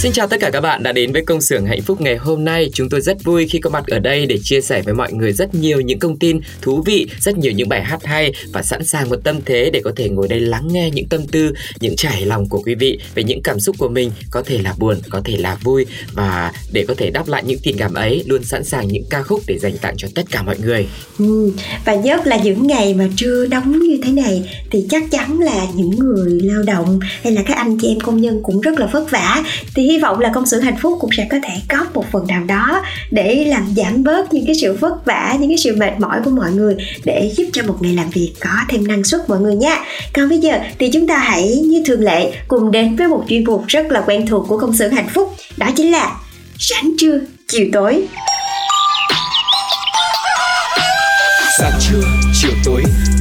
Xin chào tất cả các bạn đã đến với công xưởng hạnh phúc ngày hôm nay. Chúng tôi rất vui khi có mặt ở đây để chia sẻ với mọi người rất nhiều những thông tin thú vị, rất nhiều những bài hát hay và sẵn sàng một tâm thế để có thể ngồi đây lắng nghe những tâm tư, những trải lòng của quý vị về những cảm xúc của mình, có thể là buồn, có thể là vui và để có thể đáp lại những tình cảm ấy luôn sẵn sàng những ca khúc để dành tặng cho tất cả mọi người. Ừ, và nhất là những ngày mà trưa nóng như thế này thì chắc chắn là những người lao động hay là các anh chị em công nhân cũng rất là vất vả Tí hy vọng là công sự hạnh phúc cũng sẽ có thể góp một phần nào đó để làm giảm bớt những cái sự vất vả, những cái sự mệt mỏi của mọi người, để giúp cho một ngày làm việc có thêm năng suất mọi người nha. Còn bây giờ thì chúng ta hãy như thường lệ cùng đến với một chuyên mục rất là quen thuộc của công sự hạnh phúc, đó chính là sáng trưa, chiều tối.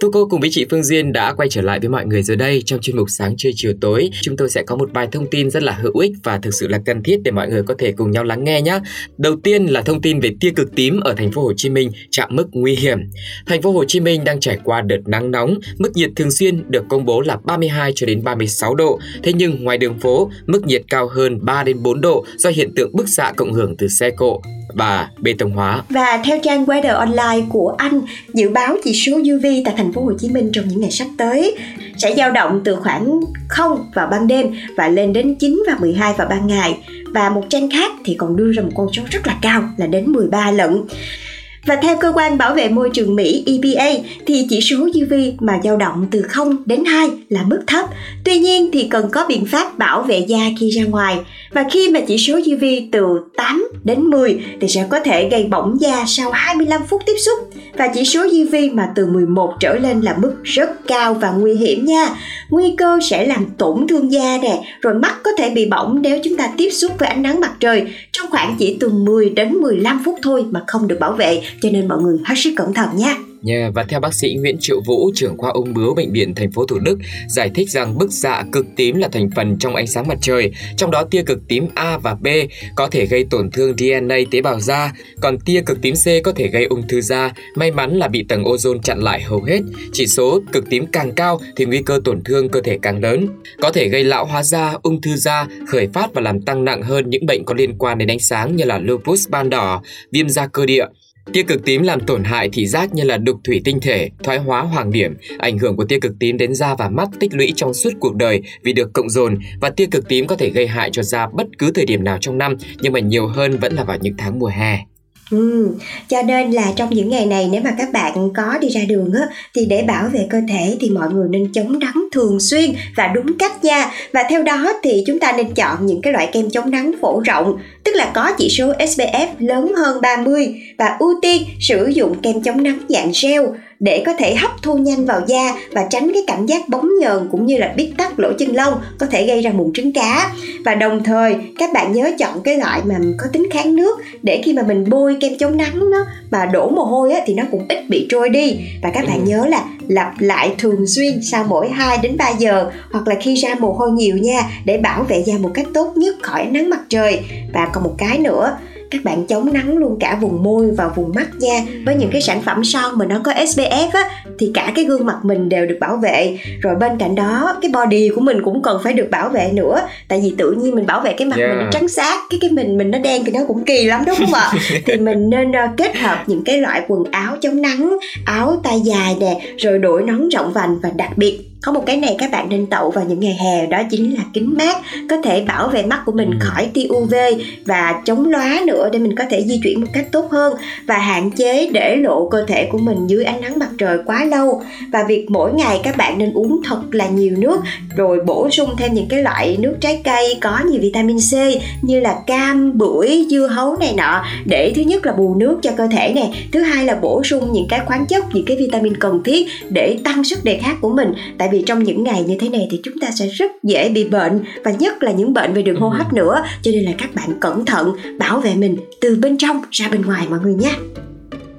Tu cô cùng với chị Phương Duyên đã quay trở lại với mọi người rồi đây trong chuyên mục sáng trưa chiều tối. Chúng tôi sẽ có một vài thông tin rất là hữu ích và thực sự là cần thiết để mọi người có thể cùng nhau lắng nghe nhé. Đầu tiên là thông tin về tia cực tím ở thành phố Hồ Chí Minh chạm mức nguy hiểm. Thành phố Hồ Chí Minh đang trải qua đợt nắng nóng, mức nhiệt thường xuyên được công bố là 32 cho đến 36 độ. Thế nhưng ngoài đường phố, mức nhiệt cao hơn 3 đến 4 độ do hiện tượng bức xạ cộng hưởng từ xe cộ và bê tông hóa. Và theo trang Weather Online của Anh, dự báo chỉ số UV tại thành phố Hồ Chí Minh trong những ngày sắp tới sẽ dao động từ khoảng 0 vào ban đêm và lên đến 9 và 12 vào ban ngày. Và một trang khác thì còn đưa ra một con số rất là cao là đến 13 lận. Và theo cơ quan bảo vệ môi trường Mỹ EPA thì chỉ số UV mà dao động từ 0 đến 2 là mức thấp. Tuy nhiên thì cần có biện pháp bảo vệ da khi ra ngoài. Và khi mà chỉ số UV từ 8 đến 10 thì sẽ có thể gây bỏng da sau 25 phút tiếp xúc. Và chỉ số UV mà từ 11 trở lên là mức rất cao và nguy hiểm nha. Nguy cơ sẽ làm tổn thương da nè, rồi mắt có thể bị bỏng nếu chúng ta tiếp xúc với ánh nắng mặt trời trong khoảng chỉ từ 10 đến 15 phút thôi mà không được bảo vệ cho nên mọi người hết sức cẩn thận nha. Yeah, và theo bác sĩ Nguyễn Triệu Vũ, trưởng khoa ung bướu bệnh viện thành phố Thủ Đức, giải thích rằng bức xạ cực tím là thành phần trong ánh sáng mặt trời, trong đó tia cực tím A và B có thể gây tổn thương DNA tế bào da, còn tia cực tím C có thể gây ung thư da. May mắn là bị tầng ozone chặn lại hầu hết. Chỉ số cực tím càng cao thì nguy cơ tổn thương cơ thể càng lớn, có thể gây lão hóa da, ung thư da, khởi phát và làm tăng nặng hơn những bệnh có liên quan đến ánh sáng như là lupus ban đỏ, viêm da cơ địa. Tia cực tím làm tổn hại thị giác như là đục thủy tinh thể, thoái hóa hoàng điểm. Ảnh hưởng của tia cực tím đến da và mắt tích lũy trong suốt cuộc đời vì được cộng dồn và tia cực tím có thể gây hại cho da bất cứ thời điểm nào trong năm nhưng mà nhiều hơn vẫn là vào những tháng mùa hè. Ừ, cho nên là trong những ngày này nếu mà các bạn có đi ra đường á thì để bảo vệ cơ thể thì mọi người nên chống nắng thường xuyên và đúng cách nha. Và theo đó thì chúng ta nên chọn những cái loại kem chống nắng phổ rộng, tức là có chỉ số SPF lớn hơn 30 và ưu tiên sử dụng kem chống nắng dạng gel để có thể hấp thu nhanh vào da và tránh cái cảm giác bóng nhờn cũng như là bít tắc lỗ chân lông có thể gây ra mụn trứng cá. Và đồng thời các bạn nhớ chọn cái loại mà có tính kháng nước để khi mà mình bôi kem chống nắng nó mà đổ mồ hôi á, thì nó cũng ít bị trôi đi. Và các bạn nhớ là lặp lại thường xuyên sau mỗi 2 đến 3 giờ hoặc là khi ra mồ hôi nhiều nha để bảo vệ da một cách tốt nhất khỏi nắng mặt trời. Và còn một cái nữa các bạn chống nắng luôn cả vùng môi và vùng mắt nha. Với những cái sản phẩm son mà nó có SPF á thì cả cái gương mặt mình đều được bảo vệ. Rồi bên cạnh đó cái body của mình cũng cần phải được bảo vệ nữa. Tại vì tự nhiên mình bảo vệ cái mặt yeah. mình nó trắng xác cái cái mình mình nó đen thì nó cũng kỳ lắm đúng không ạ? Thì mình nên uh, kết hợp những cái loại quần áo chống nắng áo tay dài nè rồi đội nón rộng vành và đặc biệt có một cái này các bạn nên tậu vào những ngày hè đó chính là kính mát có thể bảo vệ mắt của mình ừ. khỏi tia UV và chống lóa nữa để mình có thể di chuyển một cách tốt hơn và hạn chế để lộ cơ thể của mình dưới ánh nắng mặt trời quá lâu. Và việc mỗi ngày các bạn nên uống thật là nhiều nước rồi bổ sung thêm những cái loại nước trái cây có nhiều vitamin C như là cam, bưởi, dưa hấu này nọ. Để thứ nhất là bù nước cho cơ thể nè thứ hai là bổ sung những cái khoáng chất những cái vitamin cần thiết để tăng sức đề kháng của mình. Tại tại vì trong những ngày như thế này thì chúng ta sẽ rất dễ bị bệnh, và nhất là những bệnh về đường hô hấp nữa. Cho nên là các bạn cẩn thận bảo vệ mình từ bên trong ra bên ngoài, mọi người nhé.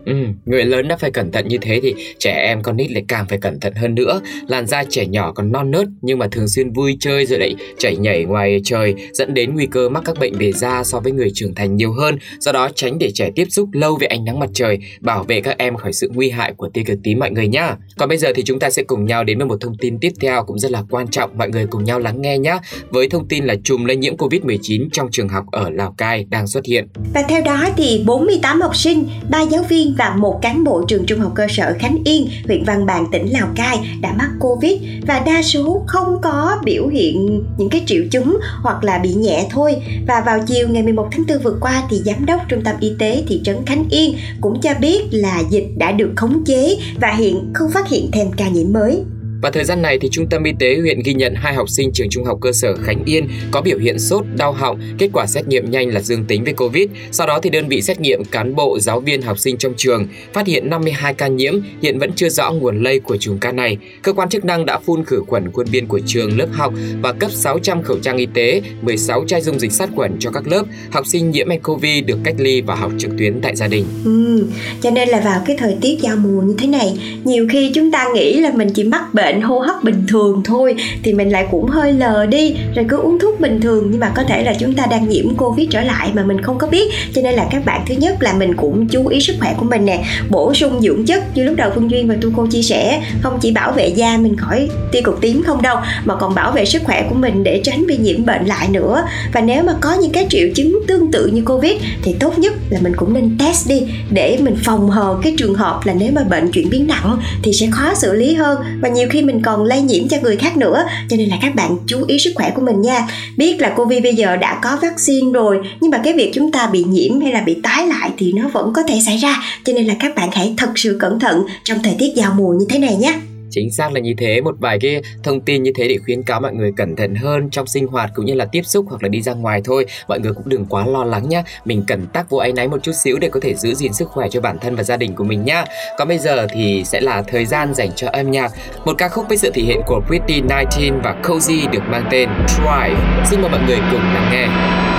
Ừ, người lớn đã phải cẩn thận như thế thì trẻ em con nít lại càng phải cẩn thận hơn nữa. Làn da trẻ nhỏ còn non nớt nhưng mà thường xuyên vui chơi rồi lại chảy nhảy ngoài trời dẫn đến nguy cơ mắc các bệnh về da so với người trưởng thành nhiều hơn. Do đó tránh để trẻ tiếp xúc lâu với ánh nắng mặt trời, bảo vệ các em khỏi sự nguy hại của tia cực tím mọi người nhá. Còn bây giờ thì chúng ta sẽ cùng nhau đến với một thông tin tiếp theo cũng rất là quan trọng, mọi người cùng nhau lắng nghe nhé. Với thông tin là chùm lây nhiễm Covid-19 trong trường học ở Lào Cai đang xuất hiện. Và theo đó thì 48 học sinh, 3 giáo viên và một cán bộ trường trung học cơ sở Khánh Yên, huyện Văn Bàn, tỉnh Lào Cai đã mắc Covid và đa số không có biểu hiện những cái triệu chứng hoặc là bị nhẹ thôi. Và vào chiều ngày 11 tháng 4 vừa qua thì giám đốc trung tâm y tế thị trấn Khánh Yên cũng cho biết là dịch đã được khống chế và hiện không phát hiện thêm ca nhiễm mới. Và thời gian này thì Trung tâm Y tế huyện ghi nhận hai học sinh trường trung học cơ sở Khánh Yên có biểu hiện sốt, đau họng, kết quả xét nghiệm nhanh là dương tính với Covid. Sau đó thì đơn vị xét nghiệm cán bộ, giáo viên, học sinh trong trường phát hiện 52 ca nhiễm, hiện vẫn chưa rõ nguồn lây của chùm ca này. Cơ quan chức năng đã phun khử khuẩn khuôn viên của trường, lớp học và cấp 600 khẩu trang y tế, 16 chai dung dịch sát khuẩn cho các lớp. Học sinh nhiễm nCoV được cách ly và học trực tuyến tại gia đình. Ừ, cho nên là vào cái thời tiết giao mùa như thế này, nhiều khi chúng ta nghĩ là mình chỉ mắc bệnh bệnh hô hấp bình thường thôi thì mình lại cũng hơi lờ đi, rồi cứ uống thuốc bình thường. Nhưng mà có thể là chúng ta đang nhiễm covid trở lại mà mình không có biết. Cho nên là các bạn thứ nhất là mình cũng chú ý sức khỏe của mình nè, bổ sung dưỡng chất như lúc đầu phương duyên và tu cô chia sẻ, không chỉ bảo vệ da mình khỏi tia cực tím không đâu, mà còn bảo vệ sức khỏe của mình để tránh bị nhiễm bệnh lại nữa. Và nếu mà có những cái triệu chứng tương tự như covid thì tốt nhất là mình cũng nên test đi, để mình phòng hờ cái trường hợp là nếu mà bệnh chuyển biến nặng thì sẽ khó xử lý hơn. Và nhiều khi khi mình còn lây nhiễm cho người khác nữa. Cho nên là các bạn chú ý sức khỏe của mình nha. Biết là covid bây giờ đã có vaccine rồi, nhưng mà cái việc chúng ta bị nhiễm hay là bị tái lại thì nó vẫn có thể xảy ra. Cho nên là các bạn hãy thật sự cẩn thận trong thời tiết giao mùa như thế này nhé chính xác là như thế. Một vài cái thông tin như thế để khuyến cáo mọi người cẩn thận hơn trong sinh hoạt cũng như là tiếp xúc hoặc là đi ra ngoài thôi. Mọi người cũng đừng quá lo lắng nhá. Mình cần tác vô áy náy một chút xíu để có thể giữ gìn sức khỏe cho bản thân và gia đình của mình nhá. Còn bây giờ thì sẽ là thời gian dành cho âm nhạc. Một ca khúc với sự thể hiện của Pretty 19 và Cozy được mang tên Drive xin mời mọi người cùng lắng nghe.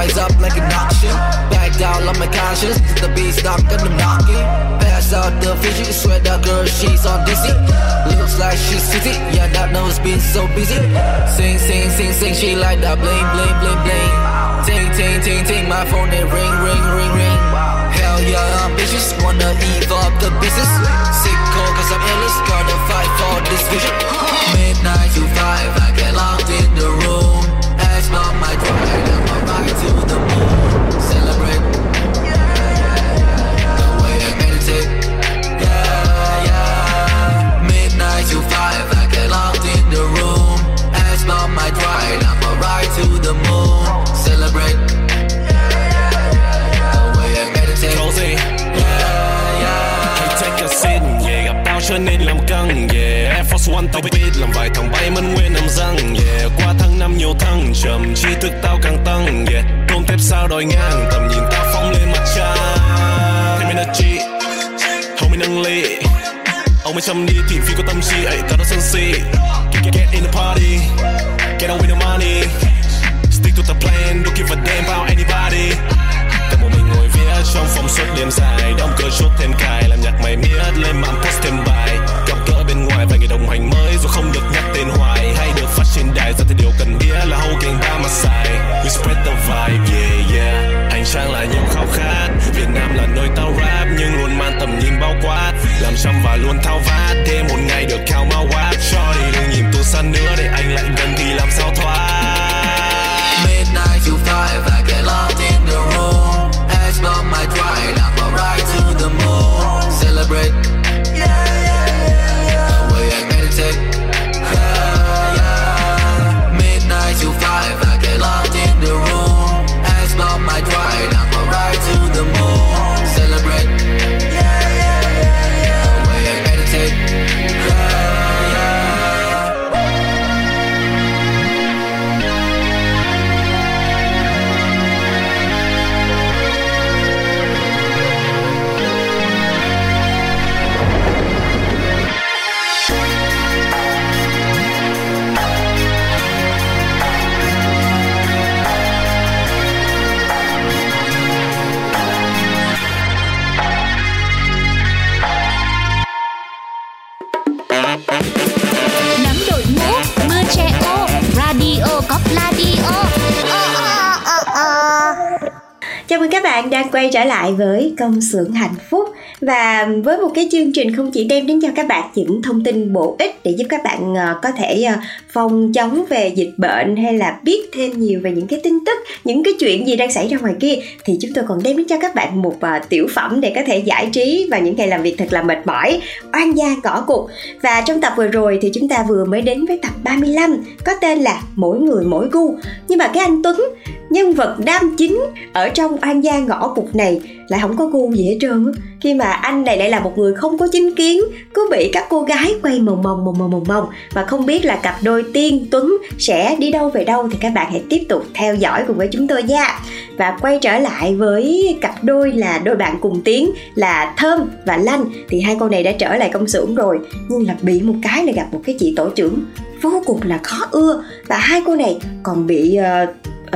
rise up like an auction. Back down on my conscience, the beast knocking, I'm knocking. Pass out the vision, sweat that girl, she's on DC. Looks like she's city, yeah, that knows been so busy. Sing, sing, sing, sing, she like that bling, bling, bling, bling. Ting, ting, ting, ting, my phone, it ring, ring, ring, ring. Hell yeah, ambitious, wanna eat up the beat. Sao đòi ngang? Tầm nhìn ta phóng lên mặt trăng. Thêm energy homie nâng ly ông mới chăm đi thì phi có tâm trí ấy ta đã sân si. Get, get, get in the party get away the money. Stick to the plan don't give a damn about anybody. Tại một mình ngồi viết trong phòng suốt đêm dài Đóng cửa chốt thêm cài Công xưởng hạnh phúc với một cái chương trình không chỉ đem đến cho các bạn những thông tin bổ ích để giúp các bạn ờ, có thể ờ, phòng chống về dịch bệnh hay là biết thêm nhiều về những cái tin tức, những cái chuyện gì đang xảy ra ngoài kia thì chúng tôi còn đem đến cho các bạn một ờ, tiểu phẩm để có thể giải trí và những ngày làm việc thật là mệt mỏi, oan gia ngõ cụt. Và trong tập vừa rồi thì chúng ta vừa mới đến với tập 35 có tên là Mỗi người mỗi gu. Nhưng mà cái anh Tuấn nhân vật nam chính ở trong oan gia ngõ cục này lại không có gu gì hết trơn khi mà anh này lại là một người không có chính kiến cứ bị các cô gái quay mồng mồng mồng mồng mồng mồng và không biết là cặp đôi tiên tuấn sẽ đi đâu về đâu thì các bạn hãy tiếp tục theo dõi cùng với chúng tôi nha. Và quay trở lại với cặp đôi là đôi bạn cùng tiếng là thơm và lanh. Thì hai cô này đã trở lại công xưởng rồi nhưng là bị một cái là gặp một cái chị tổ trưởng vô cùng là khó ưa. Và hai cô này còn bị uh,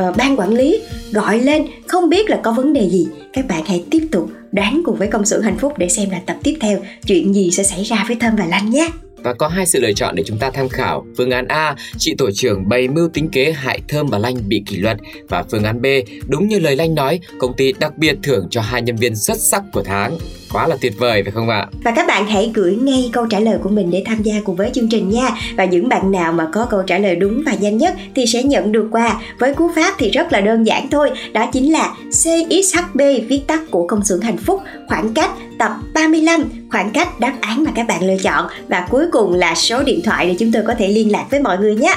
uh, ban quản lý gọi lên không biết là có vấn đề gì. Các bạn hãy tiếp tục đoán cùng với công sự hạnh phúc để xem là tập tiếp theo chuyện gì sẽ xảy ra với thơm và lanh nhé. Và có hai sự lựa chọn để chúng ta tham khảo. Phương án A, chị tổ trưởng bày mưu tính kế hại Thơm và Lanh bị kỷ luật. Và phương án B, đúng như lời Lanh nói, công ty đặc biệt thưởng cho hai nhân viên xuất sắc của tháng. Quá là tuyệt vời phải không ạ? và các bạn hãy gửi ngay câu trả lời của mình để tham gia cùng với chương trình nha và những bạn nào mà có câu trả lời đúng và nhanh nhất thì sẽ nhận được quà với cú pháp thì rất là đơn giản thôi đó chính là CXHB viết tắt của công xưởng hạnh phúc khoảng cách tập 35 khoảng cách đáp án mà các bạn lựa chọn. Và cuối cùng là số điện thoại để chúng tôi có thể liên lạc với mọi người nhé.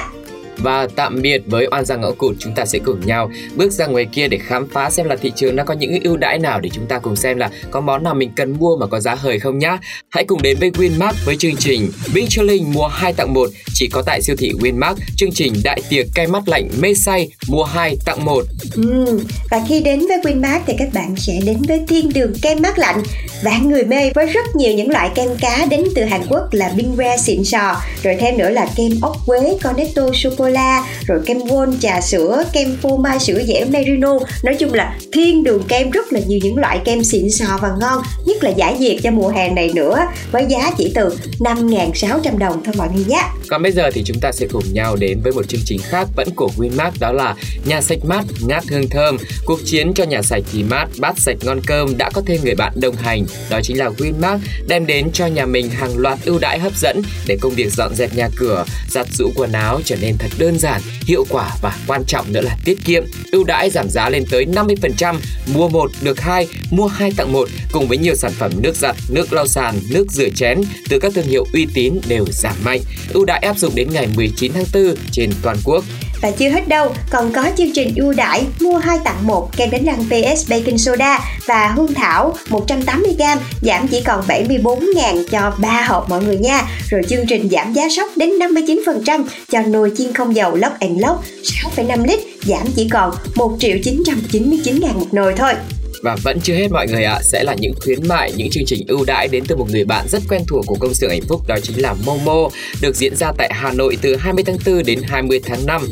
Và tạm biệt với oan gia ngõ cụt chúng ta sẽ cùng nhau bước ra ngoài kia để khám phá xem là thị trường nó có những ưu đãi nào để chúng ta cùng xem là có món nào mình cần mua mà có giá hời không nhá. Hãy cùng đến với Winmart với chương trình Big mua 2 tặng 1 chỉ có tại siêu thị Winmart chương trình đại tiệc cay mắt lạnh mê say mua 2 tặng 1 Ừ, và khi đến với Winmart thì các bạn sẽ đến với thiên đường kem mát lạnh vạn người mê với rất nhiều những loại kem cá đến từ Hàn Quốc là Bingwe xịn sò rồi thêm nữa là kem ốc quế Cornetto sô la rồi kem gold trà sữa kem phô mai sữa dẻo Merino nói chung là thiên đường kem rất là nhiều những loại kem xịn sò và ngon nhất là giải nhiệt cho mùa hè này nữa với giá chỉ từ 5.600 đồng thôi mọi người nhé Còn bây giờ thì chúng ta sẽ cùng nhau đến với một chương trình khác vẫn của Winmart đó là Nhà sạch mát, ngát hương thơm. Cuộc chiến cho nhà sạch thì mát, bát sạch ngon cơm đã có thêm người bạn đồng hành. Đó chính là Winmart đem đến cho nhà mình hàng loạt ưu đãi hấp dẫn để công việc dọn dẹp nhà cửa, giặt giũ quần áo trở nên thật đơn giản, hiệu quả và quan trọng nữa là tiết kiệm. Ưu đãi giảm giá lên tới 50%, mua một được hai, mua hai tặng một cùng với nhiều sản phẩm nước giặt, nước lau sàn, nước rửa chén từ các thương hiệu uy tín đều giảm mạnh. Ưu đãi áp dụng đến ngày 19 tháng 4 trên toàn quốc. Và chưa hết đâu, còn có chương trình ưu đãi mua 2 tặng 1 kem đánh răng PS Baking Soda và hương thảo 180g giảm chỉ còn 74.000 cho 3 hộp mọi người nha. Rồi chương trình giảm giá sốc đến 59% cho nồi chiên không dầu Lock and Lock 6,5 lít giảm chỉ còn 1 triệu 999 ngàn một nồi thôi. Và vẫn chưa hết mọi người ạ, à, sẽ là những khuyến mại, những chương trình ưu đãi đến từ một người bạn rất quen thuộc của công xưởng hạnh phúc đó chính là Momo, được diễn ra tại Hà Nội từ 20 tháng 4 đến 20 tháng 5.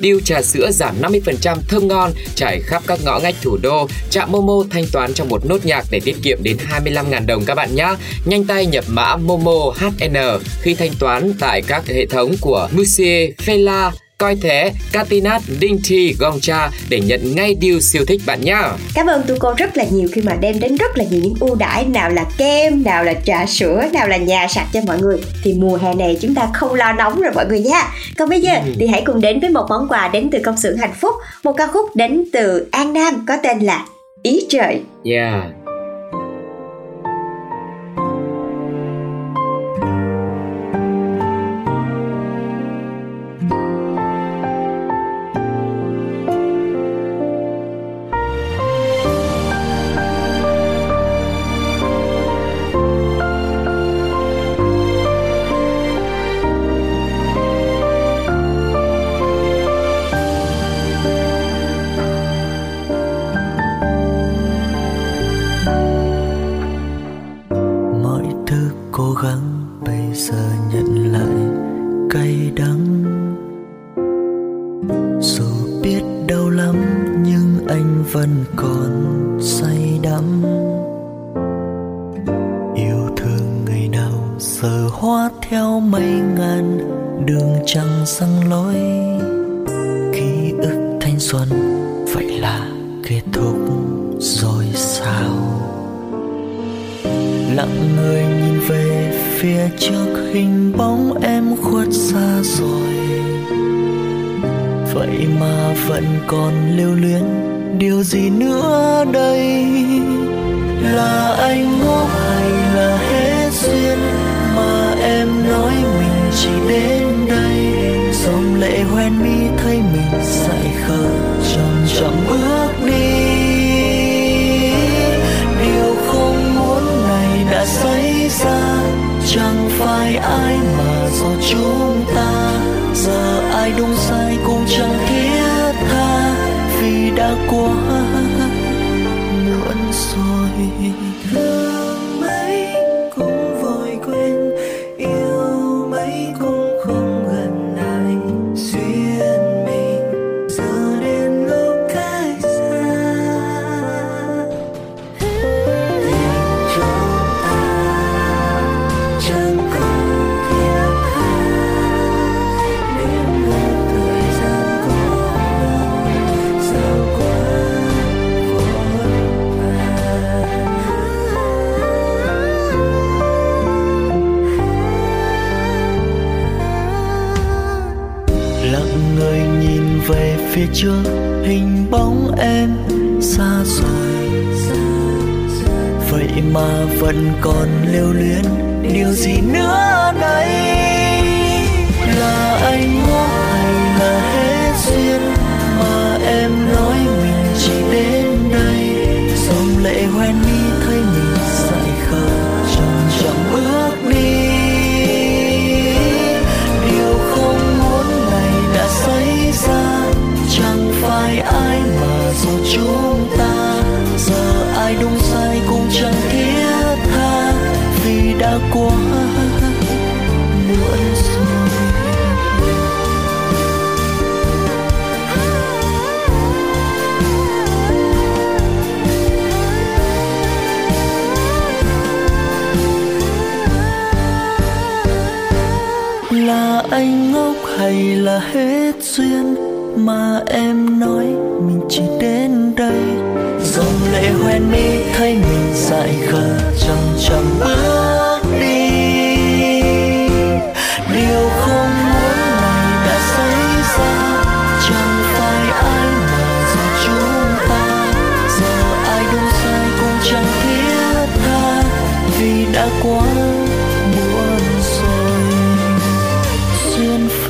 Deal trà sữa giảm 50% thơm ngon trải khắp các ngõ ngách thủ đô. Chạm Momo thanh toán trong một nốt nhạc để tiết kiệm đến 25.000 đồng các bạn nhé. Nhanh tay nhập mã Momo HN khi thanh toán tại các hệ thống của Musier, Fela, coi thế Katinat Dinti Gongcha để nhận ngay deal siêu thích bạn nhá. Cảm ơn tụi cô rất là nhiều khi mà đem đến rất là nhiều những ưu đãi nào là kem, nào là trà sữa, nào là nhà sạch cho mọi người. Thì mùa hè này chúng ta không lo nóng rồi mọi người nha. Còn bây giờ ừ. thì hãy cùng đến với một món quà đến từ công xưởng hạnh phúc, một ca khúc đến từ An Nam có tên là Ý trời. Yeah. lặng người nhìn về phía trước, hình bóng em khuất xa rồi. Vậy mà vẫn còn lưu luyến, điều gì nữa đây? Là anh ngốc hay là hết duyên mà em nói mình chỉ đến đây? Dòng lệ hoen mi thấy mình dại khờ, chậm chậm bước gian chẳng phải ai mà do chúng ta. Giờ ai đúng sai cũng chẳng thiết tha, vì đã quá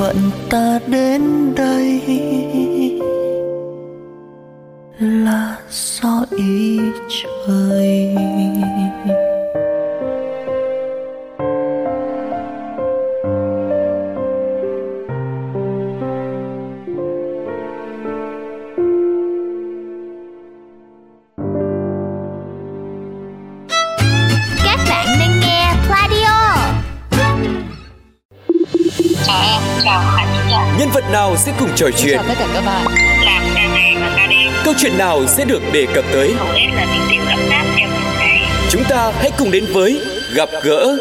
phận ta đến đây là do ý trời. Sẽ cùng trò chuyện? tất cả các bạn Làm ca này và ca đêm Câu chuyện nào sẽ được đề cập tới? Hầu hết là Chúng ta hãy cùng đến với Gặp gỡ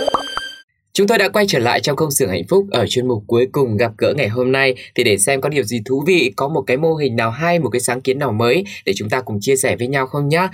Chúng tôi đã quay trở lại trong công xưởng hạnh phúc ở chuyên mục cuối cùng gặp gỡ ngày hôm nay thì để xem có điều gì thú vị, có một cái mô hình nào hay, một cái sáng kiến nào mới để chúng ta cùng chia sẻ với nhau không nhá.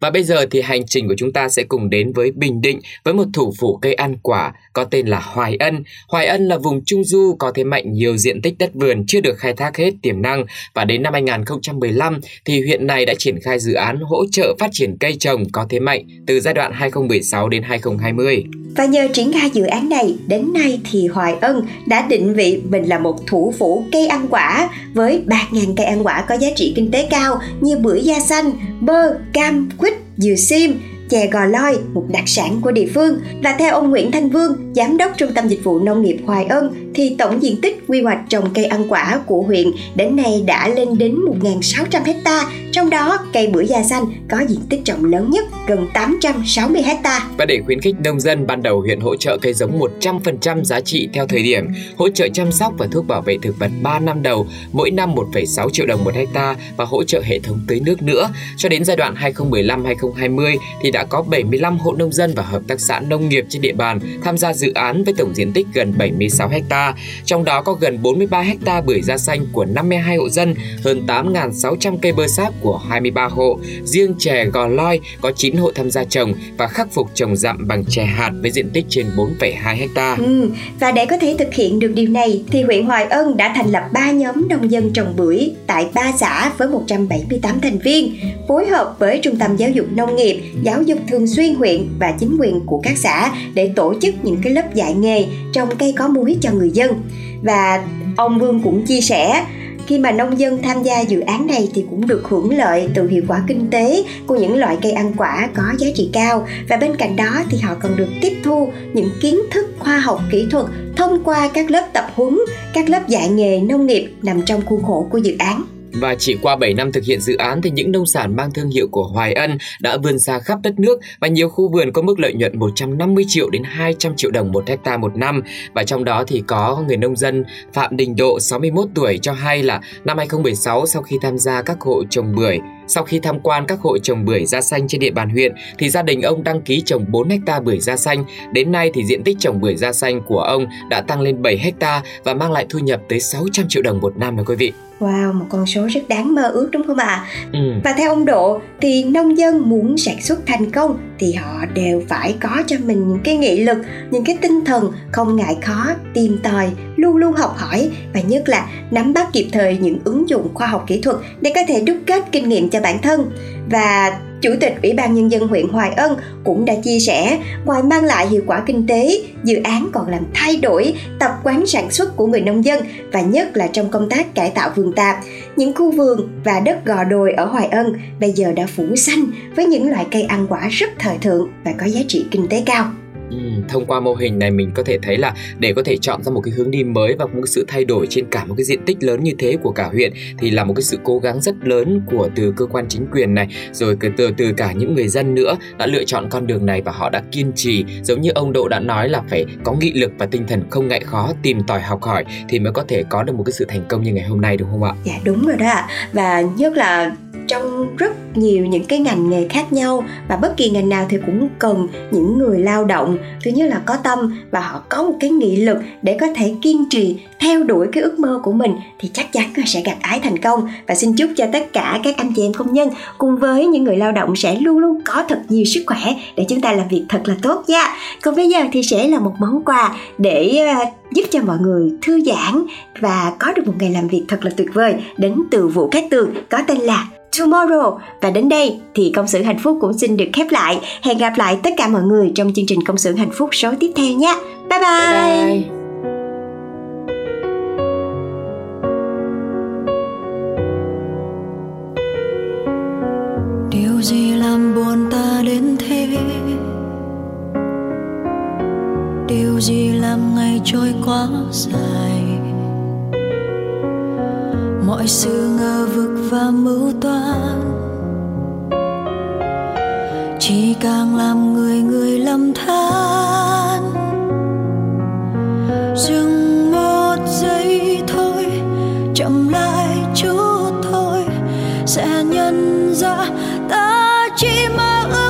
Và bây giờ thì hành trình của chúng ta sẽ cùng đến với Bình Định với một thủ phủ cây ăn quả có tên là Hoài Ân. Hoài Ân là vùng trung du có thế mạnh nhiều diện tích đất vườn chưa được khai thác hết tiềm năng và đến năm 2015 thì huyện này đã triển khai dự án hỗ trợ phát triển cây trồng có thế mạnh từ giai đoạn 2016 đến 2020. Và nhờ triển khai dự án này, đến nay thì Hoài Ân đã định vị mình là một thủ phủ cây ăn quả với 3.000 cây ăn quả có giá trị kinh tế cao như bưởi da xanh, bơ, cam, quýt, dừa xiêm, chè gò loi, một đặc sản của địa phương. Và theo ông Nguyễn Thanh Vương, Giám đốc Trung tâm Dịch vụ Nông nghiệp Hoài Ân, thì tổng diện tích quy hoạch trồng cây ăn quả của huyện đến nay đã lên đến 1.600 hecta, trong đó cây bưởi da xanh có diện tích trồng lớn nhất gần 860 hecta. Và để khuyến khích nông dân, ban đầu huyện hỗ trợ cây giống 100% giá trị theo thời điểm, hỗ trợ chăm sóc và thuốc bảo vệ thực vật 3 năm đầu, mỗi năm 1,6 triệu đồng một hecta và hỗ trợ hệ thống tưới nước nữa. Cho đến giai đoạn 2015-2020 thì đã đã có 75 hộ nông dân và hợp tác xã nông nghiệp trên địa bàn tham gia dự án với tổng diện tích gần 76 ha, Trong đó có gần 43 ha bưởi da xanh của 52 hộ dân, hơn 8.600 cây bơ sáp của 23 hộ. Riêng chè gò loi có 9 hộ tham gia trồng và khắc phục trồng dặm bằng chè hạt với diện tích trên 4,2 ha. Ừ, và để có thể thực hiện được điều này thì huyện Hoài Ân đã thành lập 3 nhóm nông dân trồng bưởi tại 3 xã với 178 thành viên, phối hợp với Trung tâm Giáo dục Nông nghiệp, Giáo dục Thường xuyên huyện và chính quyền của các xã để tổ chức những cái lớp dạy nghề trồng cây có múi cho người dân. Và ông Vương cũng chia sẻ khi mà nông dân tham gia dự án này thì cũng được hưởng lợi từ hiệu quả kinh tế của những loại cây ăn quả có giá trị cao và bên cạnh đó thì họ còn được tiếp thu những kiến thức khoa học kỹ thuật thông qua các lớp tập huấn, các lớp dạy nghề nông nghiệp nằm trong khuôn khổ của dự án. Và chỉ qua 7 năm thực hiện dự án thì những nông sản mang thương hiệu của Hoài Ân đã vươn xa khắp đất nước và nhiều khu vườn có mức lợi nhuận 150 triệu đến 200 triệu đồng một hecta một năm. Và trong đó thì có người nông dân Phạm Đình Độ 61 tuổi, cho hay là năm 2016 sau khi tham gia các hộ trồng bưởi sau khi tham quan các hộ trồng bưởi da xanh trên địa bàn huyện thì gia đình ông đăng ký trồng 4 hecta bưởi da xanh. Đến nay thì diện tích trồng bưởi da xanh của ông đã tăng lên 7 hecta và mang lại thu nhập tới 600 triệu đồng một năm nè quý vị. Wow, một con số rất đáng mơ ước đúng không ạ? Ừ. Và theo ông Độ thì nông dân muốn sản xuất thành công thì họ đều phải có cho mình những cái nghị lực, những cái tinh thần không ngại khó, tìm tòi, luôn luôn học hỏi và nhất là nắm bắt kịp thời những ứng dụng khoa học kỹ thuật để có thể đúc kết kinh nghiệm cho bản thân. Và Chủ tịch Ủy ban Nhân dân huyện Hoài Ân cũng đã chia sẻ, ngoài mang lại hiệu quả kinh tế, dự án còn làm thay đổi tập quán sản xuất của người nông dân và nhất là trong công tác cải tạo vườn tạp. Những khu vườn và đất gò đồi ở Hoài Ân bây giờ đã phủ xanh với những loại cây ăn quả rất thời thượng và có giá trị kinh tế cao. Ừ, thông qua mô hình này mình có thể thấy là để có thể chọn ra một cái hướng đi mới và một cái sự thay đổi trên cả một cái diện tích lớn như thế của cả huyện thì là một cái sự cố gắng rất lớn của từ cơ quan chính quyền này rồi từ từ cả những người dân nữa đã lựa chọn con đường này và họ đã kiên trì giống như ông Độ đã nói là phải có nghị lực và tinh thần không ngại khó tìm tòi học hỏi thì mới có thể có được một cái sự thành công như ngày hôm nay đúng không ạ? Dạ đúng rồi đó ạ. Và nhất là trong rất nhiều những cái ngành nghề khác nhau và bất kỳ ngành nào thì cũng cần những người lao động thứ nhất là có tâm và họ có một cái nghị lực để có thể kiên trì, theo đuổi cái ước mơ của mình, thì chắc chắn là sẽ gặt ái thành công. Và xin chúc cho tất cả các anh chị em công nhân cùng với những người lao động sẽ luôn luôn có thật nhiều sức khỏe để chúng ta làm việc thật là tốt nha. Còn bây giờ thì sẽ là một món quà để ờ, giúp cho mọi người thư giãn và có được một ngày làm việc thật là tuyệt vời đến từ Vũ Cát Tường có tên là Tomorrow. Và đến đây thì công sự hạnh phúc cũng xin được khép lại. Hẹn gặp lại tất cả mọi người trong chương trình công sự hạnh phúc số tiếp theo nhé. Bye bye. bye, bye. Điều gì làm buồn ta đến thế? Điều gì làm ngày trôi quá dài? Mọi sự ngờ vực và mưu toan. Chỉ càng làm người người lầm than. Dừng một giây thôi, chậm lại chút thôi, sẽ nhận ra ta chỉ mơ ước